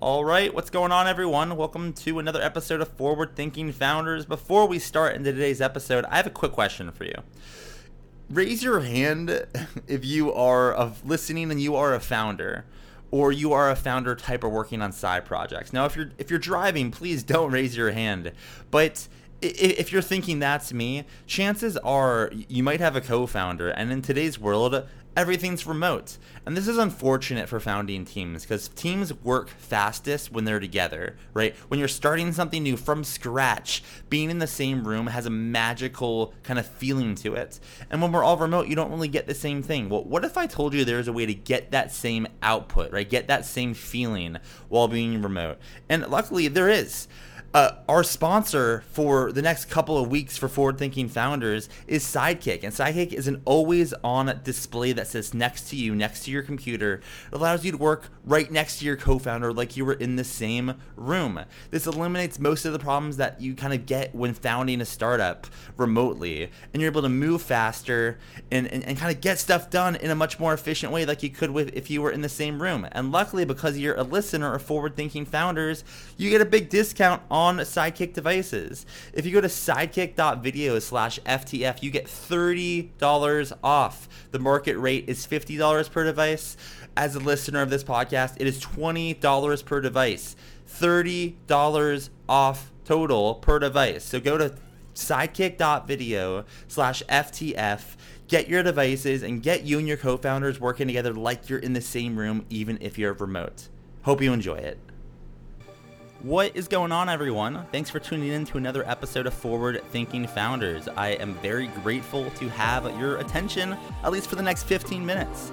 All right, what's going on, everyone? Welcome to another episode of Forward Thinking Founders. Before we start into today's episode, I have a quick question for you. Raise your hand if you are of listening and you are a founder, or you are a founder type or working on side projects. Now, if you're if you're driving, please don't raise your hand. But if you're thinking that's me, chances are you might have a co-founder, and in today's world, everything's remote. And this is unfortunate for founding teams because teams work fastest when they're together, right? When you're starting something new from scratch, being in the same room has a magical kind of feeling to it. And when we're all remote, you don't really get the same thing. Well, what if I told you there's a way to get that same output, right? Get that same feeling while being remote? And luckily, there is. Uh, our sponsor for the next couple of weeks for forward thinking founders is Sidekick. And Sidekick is an always on display that sits next to you, next to your computer. It allows you to work right next to your co founder like you were in the same room. This eliminates most of the problems that you kind of get when founding a startup remotely. And you're able to move faster and, and, and kind of get stuff done in a much more efficient way like you could with if you were in the same room. And luckily, because you're a listener of forward thinking founders, you get a big discount on on Sidekick devices. If you go to sidekick.video slash FTF, you get $30 off. The market rate is $50 per device. As a listener of this podcast, it is $20 per device. $30 off total per device. So go to sidekick.video slash FTF get your devices and get you and your co-founders working together like you're in the same room even if you're remote hope you enjoy it what is going on, everyone? Thanks for tuning in to another episode of Forward Thinking Founders. I am very grateful to have your attention, at least for the next 15 minutes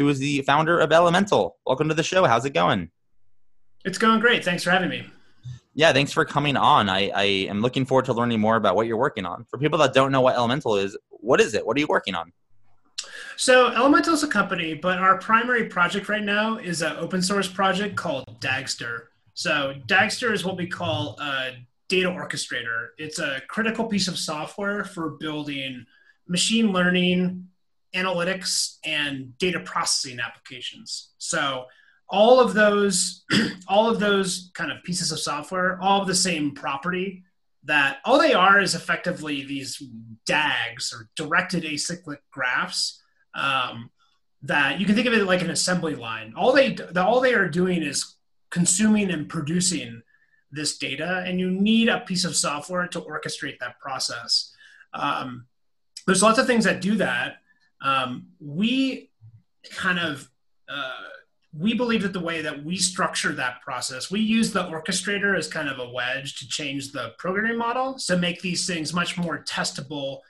who is the founder of Elementl. Welcome to the show. How's it going? It's going great. Thanks for having me. Yeah, thanks for coming on. I, I am looking forward to learning more about what you're working on. For people that don't know what Elementl is, what is it? What are you working on? So Elementl is a company, but our primary project right now is an open source project called Dagster. So Dagster is what we call a data orchestrator. It's a critical piece of software for building machine learning analytics and data processing applications. So all of those, all of those kind of pieces of software, all of the same property that all they are is effectively these DAGs or directed acyclic graphs um, that you can think of it like an assembly line. All they all they are doing is consuming and producing this data, and you need a piece of software to orchestrate that process. Um, there's lots of things that do that, um, we kind of uh, we believe that the way that we structure that process, we use the orchestrator as kind of a wedge to change the programming model to make these things much more testable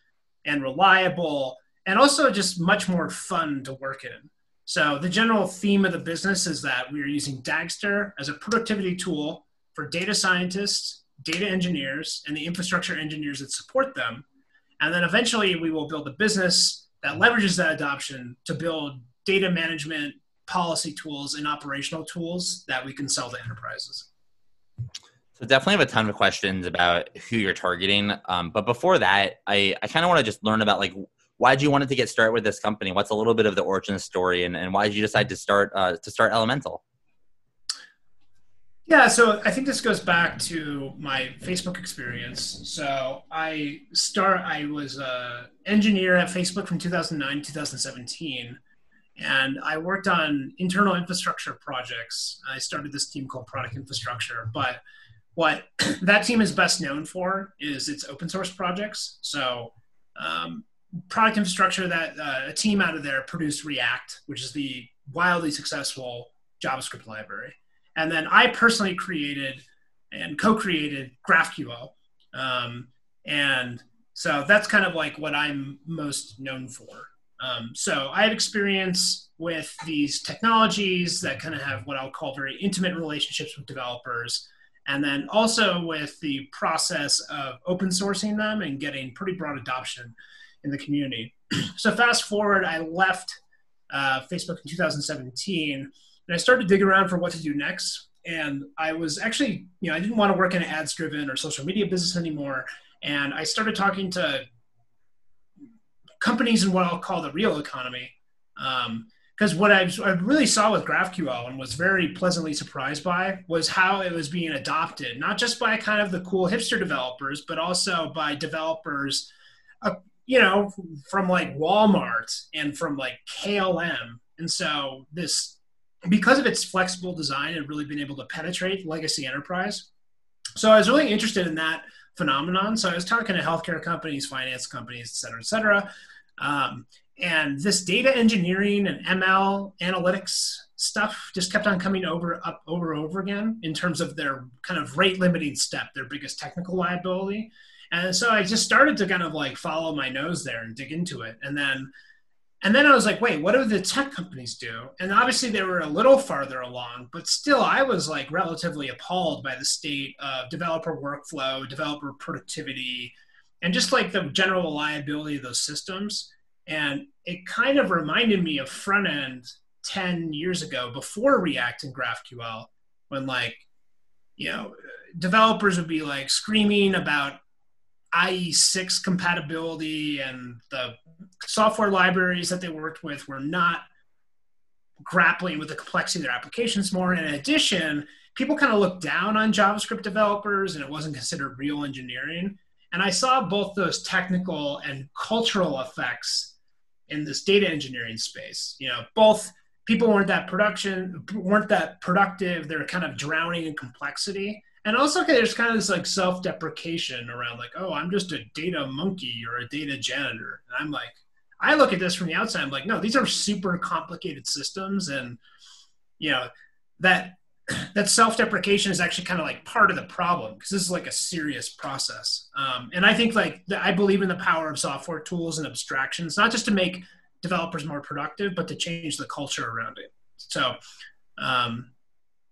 and reliable, and also just much more fun to work in. So the general theme of the business is that we are using Dagster as a productivity tool for data scientists, data engineers, and the infrastructure engineers that support them. And then eventually we will build a business that leverages that adoption to build data management policy tools and operational tools that we can sell to enterprises. So definitely have a ton of questions about who you're targeting. Um, but before that, I, I kind of want to just learn about like why did you want to get started with this company? What's a little bit of the origin story, and, and why did you decide to start uh, to start Elementl? Yeah, so I think this goes back to my Facebook experience. So I start I was a engineer at Facebook from 2009 2017 and I worked on internal infrastructure projects. I started this team called Product Infrastructure, but what that team is best known for is its open source projects. So, um, product infrastructure that uh, a team out of there produced React, which is the wildly successful JavaScript library. And then I personally created and co-created GraphQL. Um, and so that's kind of like what I'm most known for. Um, so I have experience with these technologies that kind of have what I'll call very intimate relationships with developers. And then also with the process of open sourcing them and getting pretty broad adoption in the community. so fast forward, I left uh, Facebook in 2017 and I started to dig around for what to do next. And I was actually, you know, I didn't want to work in an ads driven or social media business anymore. And I started talking to companies in what I'll call the real economy. Because um, what I, I really saw with GraphQL and was very pleasantly surprised by was how it was being adopted, not just by kind of the cool hipster developers, but also by developers, uh, you know, from like Walmart and from like KLM. And so this, because of its flexible design, and really been able to penetrate legacy enterprise. So I was really interested in that phenomenon. So I was talking to healthcare companies, finance companies, et cetera, et cetera. Um, and this data engineering and ML analytics stuff just kept on coming over up over over again in terms of their kind of rate limiting step, their biggest technical liability. And so I just started to kind of like follow my nose there and dig into it. And then and then I was like, wait, what do the tech companies do? And obviously they were a little farther along, but still I was like relatively appalled by the state of developer workflow, developer productivity, and just like the general reliability of those systems. And it kind of reminded me of front end 10 years ago before React and GraphQL, when like, you know, developers would be like screaming about IE6 compatibility and the software libraries that they worked with were not grappling with the complexity of their applications more. In addition, people kind of looked down on JavaScript developers and it wasn't considered real engineering. And I saw both those technical and cultural effects in this data engineering space. You know, both people weren't that production weren't that productive. They're kind of drowning in complexity and also okay, there's kind of this like self-deprecation around like oh i'm just a data monkey or a data janitor. And i'm like i look at this from the outside i'm like no these are super complicated systems. And you know that that self-deprecation is actually kind of like part of the problem because this is like a serious process. Um, and i think like the, i believe in the power of software tools and abstractions not just to make developers more productive but to change the culture around it. So um,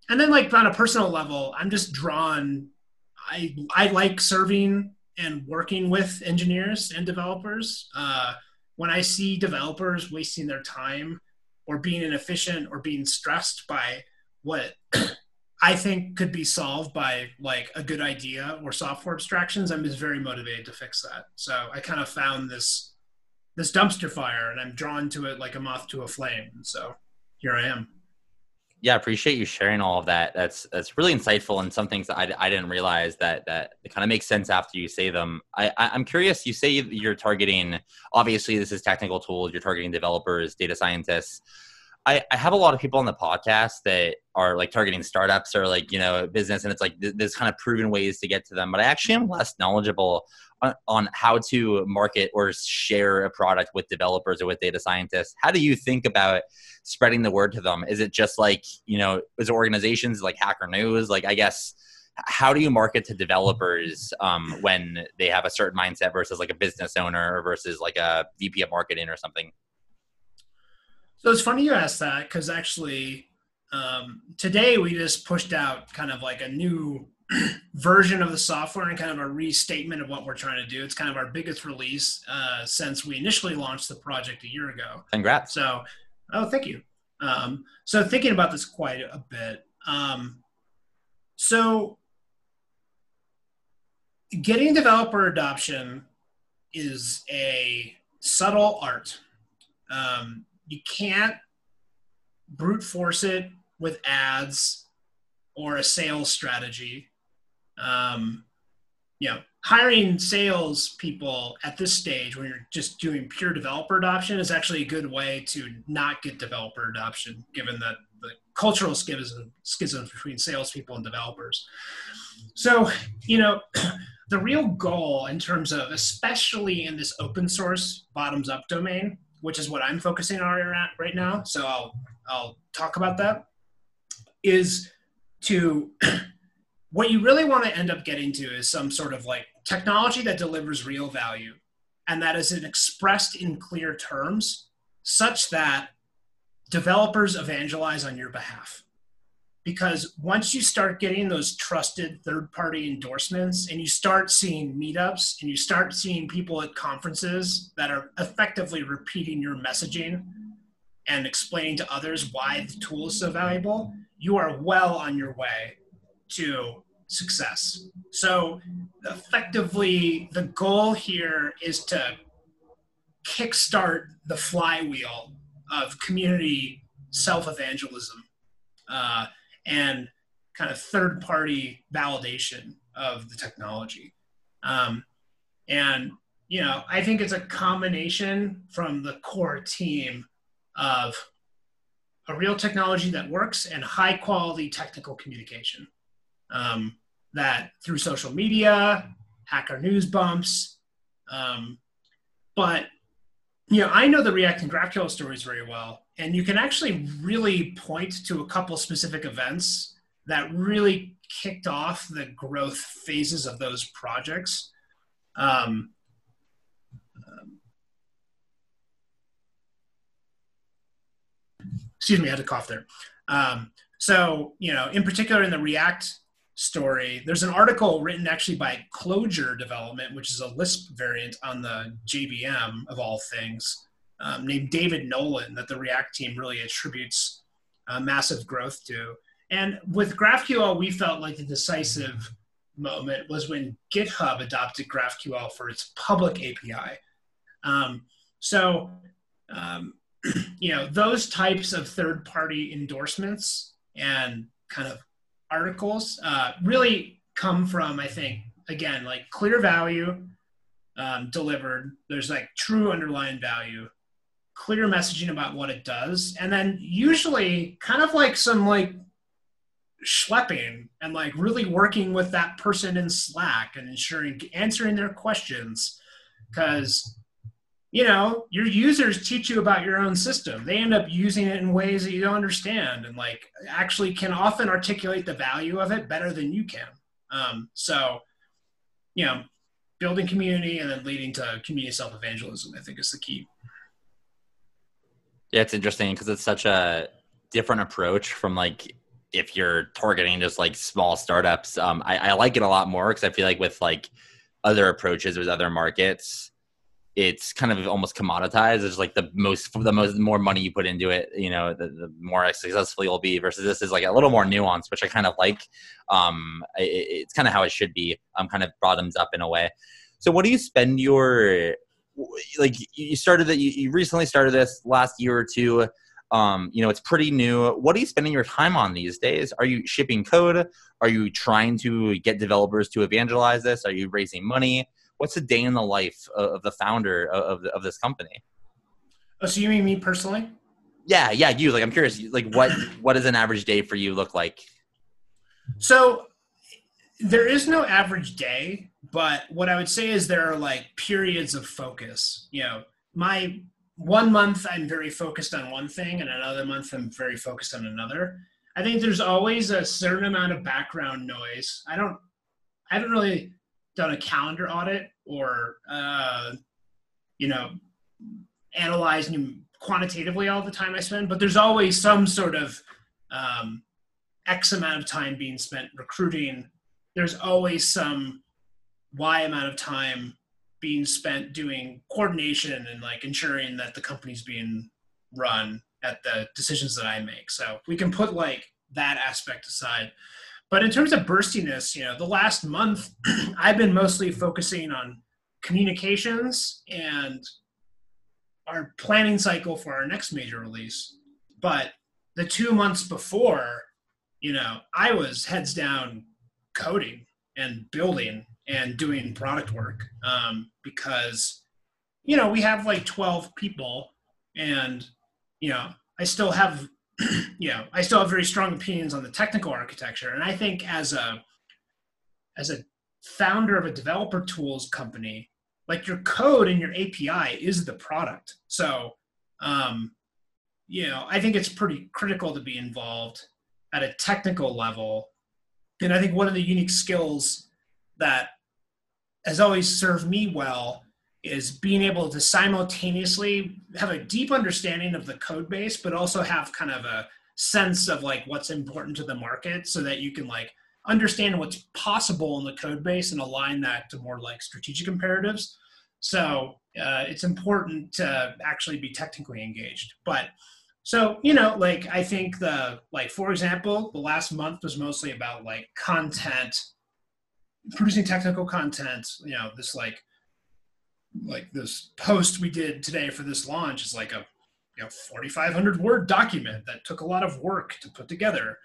and then like on a personal level i'm just drawn. I i like serving and working with engineers and developers. Uh, when i see developers wasting their time or being inefficient or being stressed by what i think could be solved by like a good idea or software abstractions i'm just very motivated to fix that. So i kind of found this this dumpster fire and i'm drawn to it like a moth to a flame. So here i am yeah, I appreciate you sharing all of that. That's that's really insightful, and some things that I, I didn't realize that that kind of makes sense after you say them. I, I am curious. You say you're targeting. Obviously, this is technical tools. You're targeting developers, data scientists. I, I have a lot of people on the podcast that are like targeting startups or like you know business, and it's like th- there's kind of proven ways to get to them. But I actually am less knowledgeable on, on how to market or share a product with developers or with data scientists. How do you think about spreading the word to them? Is it just like you know, is organizations like Hacker News? Like I guess how do you market to developers um, when they have a certain mindset versus like a business owner versus like a VP of marketing or something? So it's funny you asked that because actually um, today we just pushed out kind of like a new version of the software and kind of a restatement of what we're trying to do. It's kind of our biggest release uh, since we initially launched the project a year ago. Congrats. So, oh, thank you. Um, so thinking about this quite a bit. Um, so getting developer adoption is a subtle art. Um, you can't brute force it with ads or a sales strategy. Um, you know, hiring sales people at this stage when you're just doing pure developer adoption is actually a good way to not get developer adoption, given that the cultural schism, schisms between salespeople and developers. So, you know, the real goal in terms of, especially in this open source bottoms up domain, which is what I'm focusing on right now. So I'll I'll talk about that. Is to what you really want to end up getting to is some sort of like technology that delivers real value and that is expressed in clear terms such that developers evangelize on your behalf because once you start getting those trusted third party endorsements and you start seeing meetups and you start seeing people at conferences that are effectively repeating your messaging and explaining to others why the tool is so valuable, you are well on your way to success. So, effectively, the goal here is to kickstart the flywheel of community self evangelism. Uh, and kind of third party validation of the technology. Um, and, you know, I think it's a combination from the core team of a real technology that works and high quality technical communication. Um, that through social media, hacker news bumps. Um, but you know, I know the React and GraphQL stories very well, and you can actually really point to a couple specific events that really kicked off the growth phases of those projects. Um, excuse me, I had to cough there. Um, so, you know, in particular in the React story. There's an article written actually by Clojure Development, which is a Lisp variant on the JVM of all things, um, named David Nolen, that the React team really attributes uh, massive growth to. And with GraphQL, we felt like the decisive moment was when GitHub adopted GraphQL for its public API. Um, so, um, you know, those types of third party endorsements and kind of articles uh, really come from, I think, again, like clear value um, delivered. There's like true underlying value, clear messaging about what it does, and then usually kind of like some like schlepping and like really working with that person in Slack and ensuring answering their questions because you know, your users teach you about your own system. They end up using it in ways that you don't understand and like actually can often articulate the value of it better than you can. Um, so, you know, building community and then leading to community self evangelism, I think is the key. Yeah, it's interesting because it's such a different approach from like if you're targeting just like small startups. Um, I, I like it a lot more because I feel like with like other approaches with other markets, it's kind of almost commoditized. It's like the most, the most, more money you put into it, you know, the, the more successful you'll be. Versus this is like a little more nuanced, which I kind of like. Um, it, it's kind of how it should be. I'm um, kind of bottoms up in a way. So, what do you spend your like? You started that. You, you recently started this last year or two. Um, you know, it's pretty new. What are you spending your time on these days? Are you shipping code? Are you trying to get developers to evangelize this? Are you raising money? What's a day in the life of the founder of, of this company? Oh, so you mean me personally? Yeah, yeah, you. Like, I'm curious. Like, what what does an average day for you look like? So, there is no average day, but what I would say is there are like periods of focus. You know, my one month I'm very focused on one thing, and another month I'm very focused on another. I think there's always a certain amount of background noise. I don't, I don't really done a calendar audit or uh, you know analyze quantitatively all the time I spend, but there's always some sort of um, X amount of time being spent recruiting. There's always some Y amount of time being spent doing coordination and like ensuring that the company's being run at the decisions that I make. So we can put like that aspect aside. But in terms of burstiness, you know, the last month I've been mostly focusing on communications and our planning cycle for our next major release. But the two months before, you know, I was heads down coding and building and doing product work um, because, you know, we have like 12 people and, you know, I still have you know, I still have very strong opinions on the technical architecture, and I think as a as a founder of a developer tools company, like your code and your API is the product. So, um, you know, I think it's pretty critical to be involved at a technical level. And I think one of the unique skills that has always served me well is being able to simultaneously have a deep understanding of the code base, but also have kind of a sense of like what's important to the market so that you can like understand what's possible in the code base and align that to more like strategic imperatives. So uh, it's important to actually be technically engaged. But so you know, like I think the like for example, the last month was mostly about like content, producing technical content. You know, this like like this post we did today for this launch is like a you know 4500 word document that took a lot of work to put together.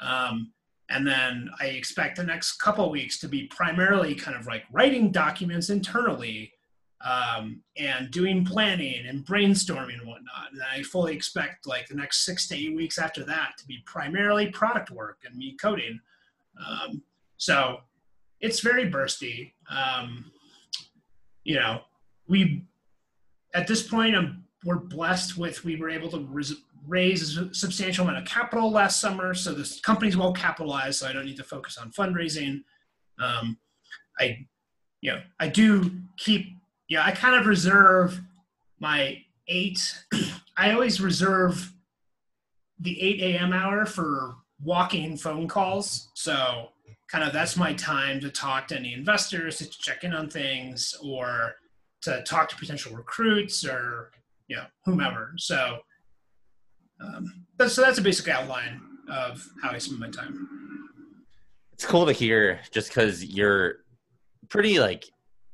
Um, and then i expect the next couple weeks to be primarily kind of like writing documents internally um, and doing planning and brainstorming and whatnot. And i fully expect like the next six to eight weeks after that to be primarily product work and me coding. Um, so it's very bursty. Um, you know, we at this point, we're blessed with we were able to res- raise a substantial amount of capital last summer, so this company's well capitalized, so I don't need to focus on fundraising. Um, I, you know, I do keep, yeah, I kind of reserve my eight. I always reserve the 8 a.m. hour for walking phone calls. So kind of that's my time to talk to any investors, to check in on things, or to talk to potential recruits or you know whomever. So um, that's, so that's a basic outline of how I spend my time. It's cool to hear, just because you're pretty like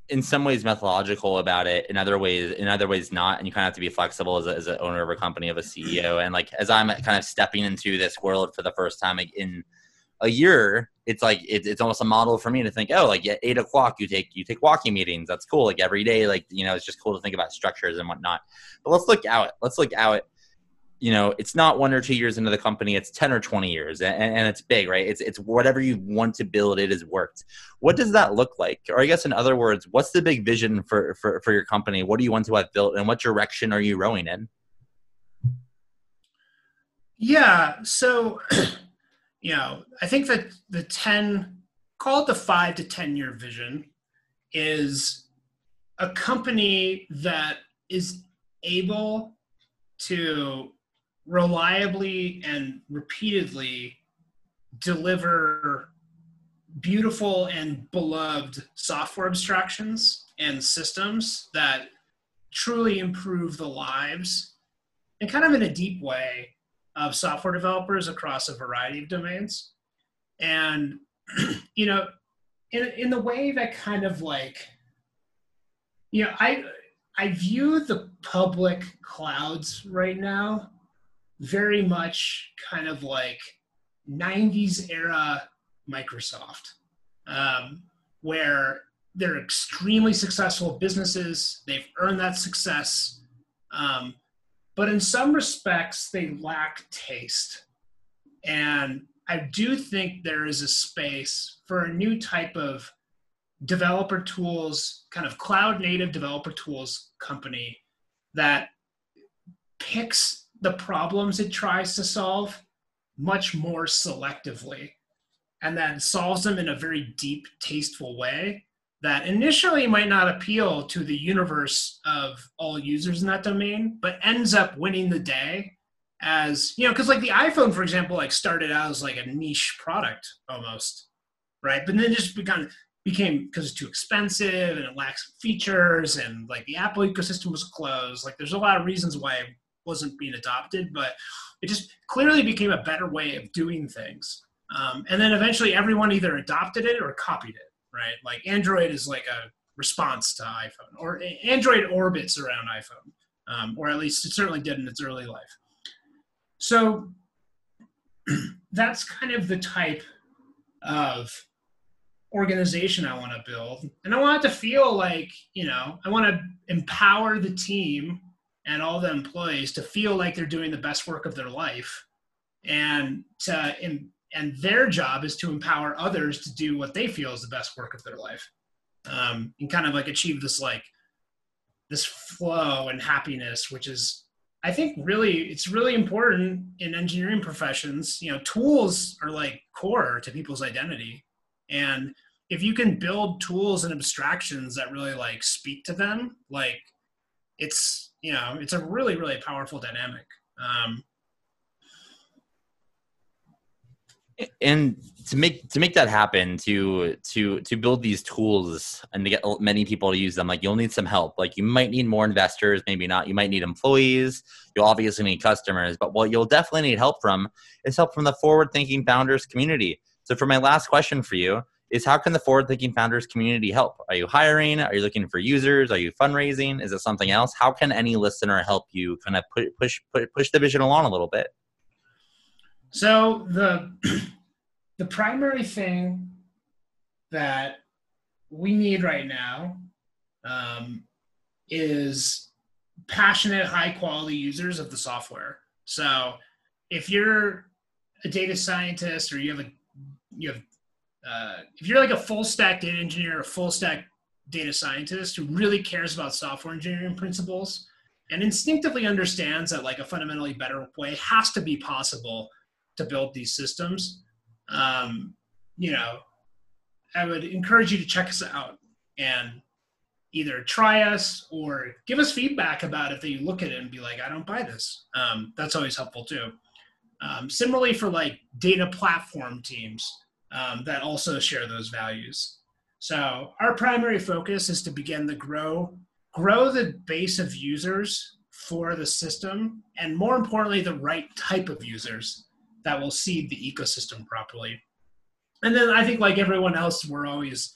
in some ways methodological about it in other ways in other ways not and you kind of have to be flexible as, a, as an owner of a company of a ceo and like as i'm kind of stepping into this world for the first time in a year, it's like it, it's almost a model for me to think, oh, like at eight o'clock you take you take walking meetings. That's cool. Like every day, like you know, it's just cool to think about structures and whatnot. But let's look out. Let's look out. You know, it's not one or two years into the company; it's ten or twenty years, and, and it's big, right? It's it's whatever you want to build. It has worked. What does that look like? Or I guess, in other words, what's the big vision for for for your company? What do you want to have built, and what direction are you rowing in? Yeah. So you know, I think that the 10, call it the five to 10 year vision, is a company that is able to reliably and repeatedly deliver beautiful and beloved software abstractions and systems that truly improve the lives and kind of in a deep way of software developers across a variety of domains. And, you know, in, in the way that kind of like, you know, I, I view the public clouds right now very much kind of like 90s era Microsoft, um, where they're extremely successful businesses. They've earned that success. Um, but in some respects they lack taste. And i do think there is a space for a new type of developer tools kind of cloud native developer tools company that picks the problems it tries to solve much more selectively and then solves them in a very deep tasteful way that initially might not appeal to the universe of all users in that domain, but ends up winning the day as you know, because like the iPhone, for example, like started out as like a niche product almost, right? But then just became because it's too expensive and it lacks features and like the Apple ecosystem was closed. Like there's a lot of reasons why it wasn't being adopted, but it just clearly became a better way of doing things. Um, and then eventually everyone either adopted it or copied it right? Like Android is like a response to iPhone, or Android orbits around iPhone, um, or at least it certainly did in its early life. So that's kind of the type of organization I want to build. And I want it to feel like, you know, I want to empower the team and all the employees to feel like they're doing the best work of their life and to and, and their job is to empower others to do what they feel is the best work of their life um, and kind of like achieve this like this flow and happiness which is i think really it's really important in engineering professions. You know tools are like core to people's identity. And if you can build tools and abstractions that really like speak to them like it's you know it's a really really powerful dynamic. Um, and to make to make that happen to to to build these tools and to get many people to use them like you'll need some help. Like you might need more investors maybe not. You might need employees. You'll obviously need customers. But what you'll definitely need help from is help from the forward thinking founders community. So for my last question for you is how can the forward thinking founders community help? Are you hiring? Are you looking for users? Are you fundraising? Is it something else? How can any listener help you kind of push push push the vision along a little bit so the the primary thing that we need right now um, is passionate, high quality users of the software. So if you're a data scientist or you have a you have uh, if you're like a full stack data engineer, a full stack data scientist who really cares about software engineering principles and instinctively understands that like a fundamentally better way has to be possible to build these systems, um, you know, I would encourage you to check us out and either try us or give us feedback about if you look at it and be like, I don't buy this. Um, that's always helpful too. Um, similarly, for like data platform teams um, that also share those values. So our primary focus is to begin to grow grow the base of users for the system, and more importantly, the right type of users that will seed the ecosystem properly. And then I think like everyone else, we're always,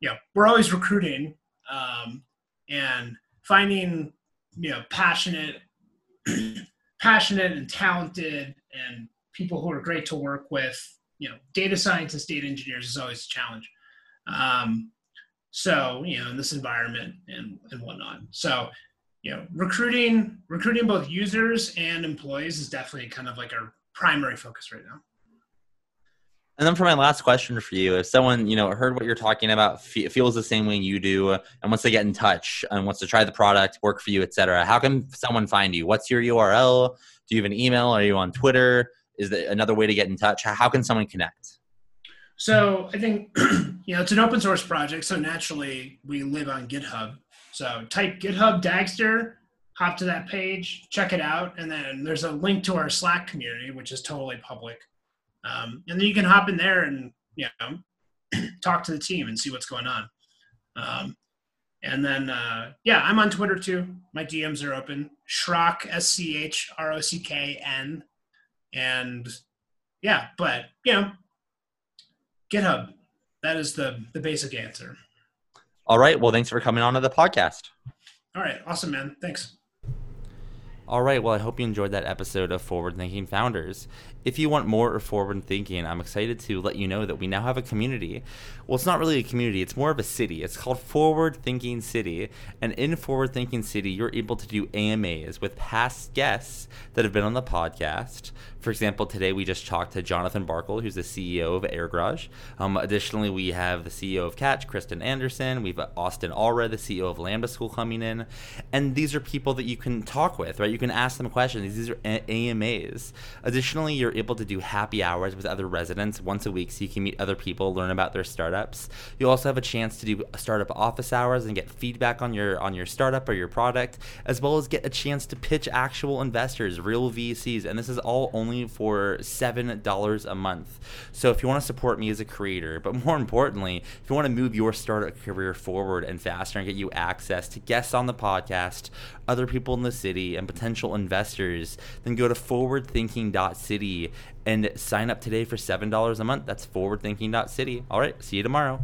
you know, we're always recruiting um, and finding, you know, passionate, passionate and talented and people who are great to work with. You know, data scientists, data engineers is always a challenge. Um, so you know, in this environment and and whatnot. So you know, recruiting recruiting both users and employees is definitely kind of like our primary focus right now. And then for my last question for you, if someone you know heard what you're talking about, feels the same way you do, and wants to get in touch and wants to try the product, work for you, etc., how can someone find you? What's your URL? Do you have an email? Are you on Twitter? Is there another way to get in touch? How can someone connect? So I think you know it's an open source project, so naturally we live on GitHub. So type GitHub Dagster, hop to that page, check it out, and then there's a link to our Slack community, which is totally public. Um, and then you can hop in there and you know talk to the team and see what's going on. Um, and then uh, yeah, I'm on Twitter too. My DMs are open. Schrock S C H R O C K N, and yeah, but you know, GitHub. That is the the basic answer. All right. Well, thanks for coming on to the podcast. All right. Awesome, man. Thanks. All right, well, I hope you enjoyed that episode of Forward Thinking Founders. If you want more of forward thinking, I'm excited to let you know that we now have a community. Well, it's not really a community, it's more of a city. It's called Forward Thinking City. And in Forward Thinking City, you're able to do AMAs with past guests that have been on the podcast. For example, today we just talked to Jonathan Barkl, who's the CEO of Air Garage. Um, additionally, we have the CEO of Catch, Kristen Anderson. We've got Austin Allred, the CEO of Lambda School, coming in. And these are people that you can talk with, right? You can ask them questions. These are AMAs. Additionally, you're able to do happy hours with other residents once a week so you can meet other people, learn about their startups. You also have a chance to do startup office hours and get feedback on your on your startup or your product, as well as get a chance to pitch actual investors, real VCs. And this is all only for $7 a month. So if you want to support me as a creator, but more importantly, if you want to move your startup career forward and faster and get you access to guests on the podcast, other people in the city, and potential investors, then go to forwardthinking.city and sign up today for $7 a month. That's forwardthinking.city. All right, see you tomorrow.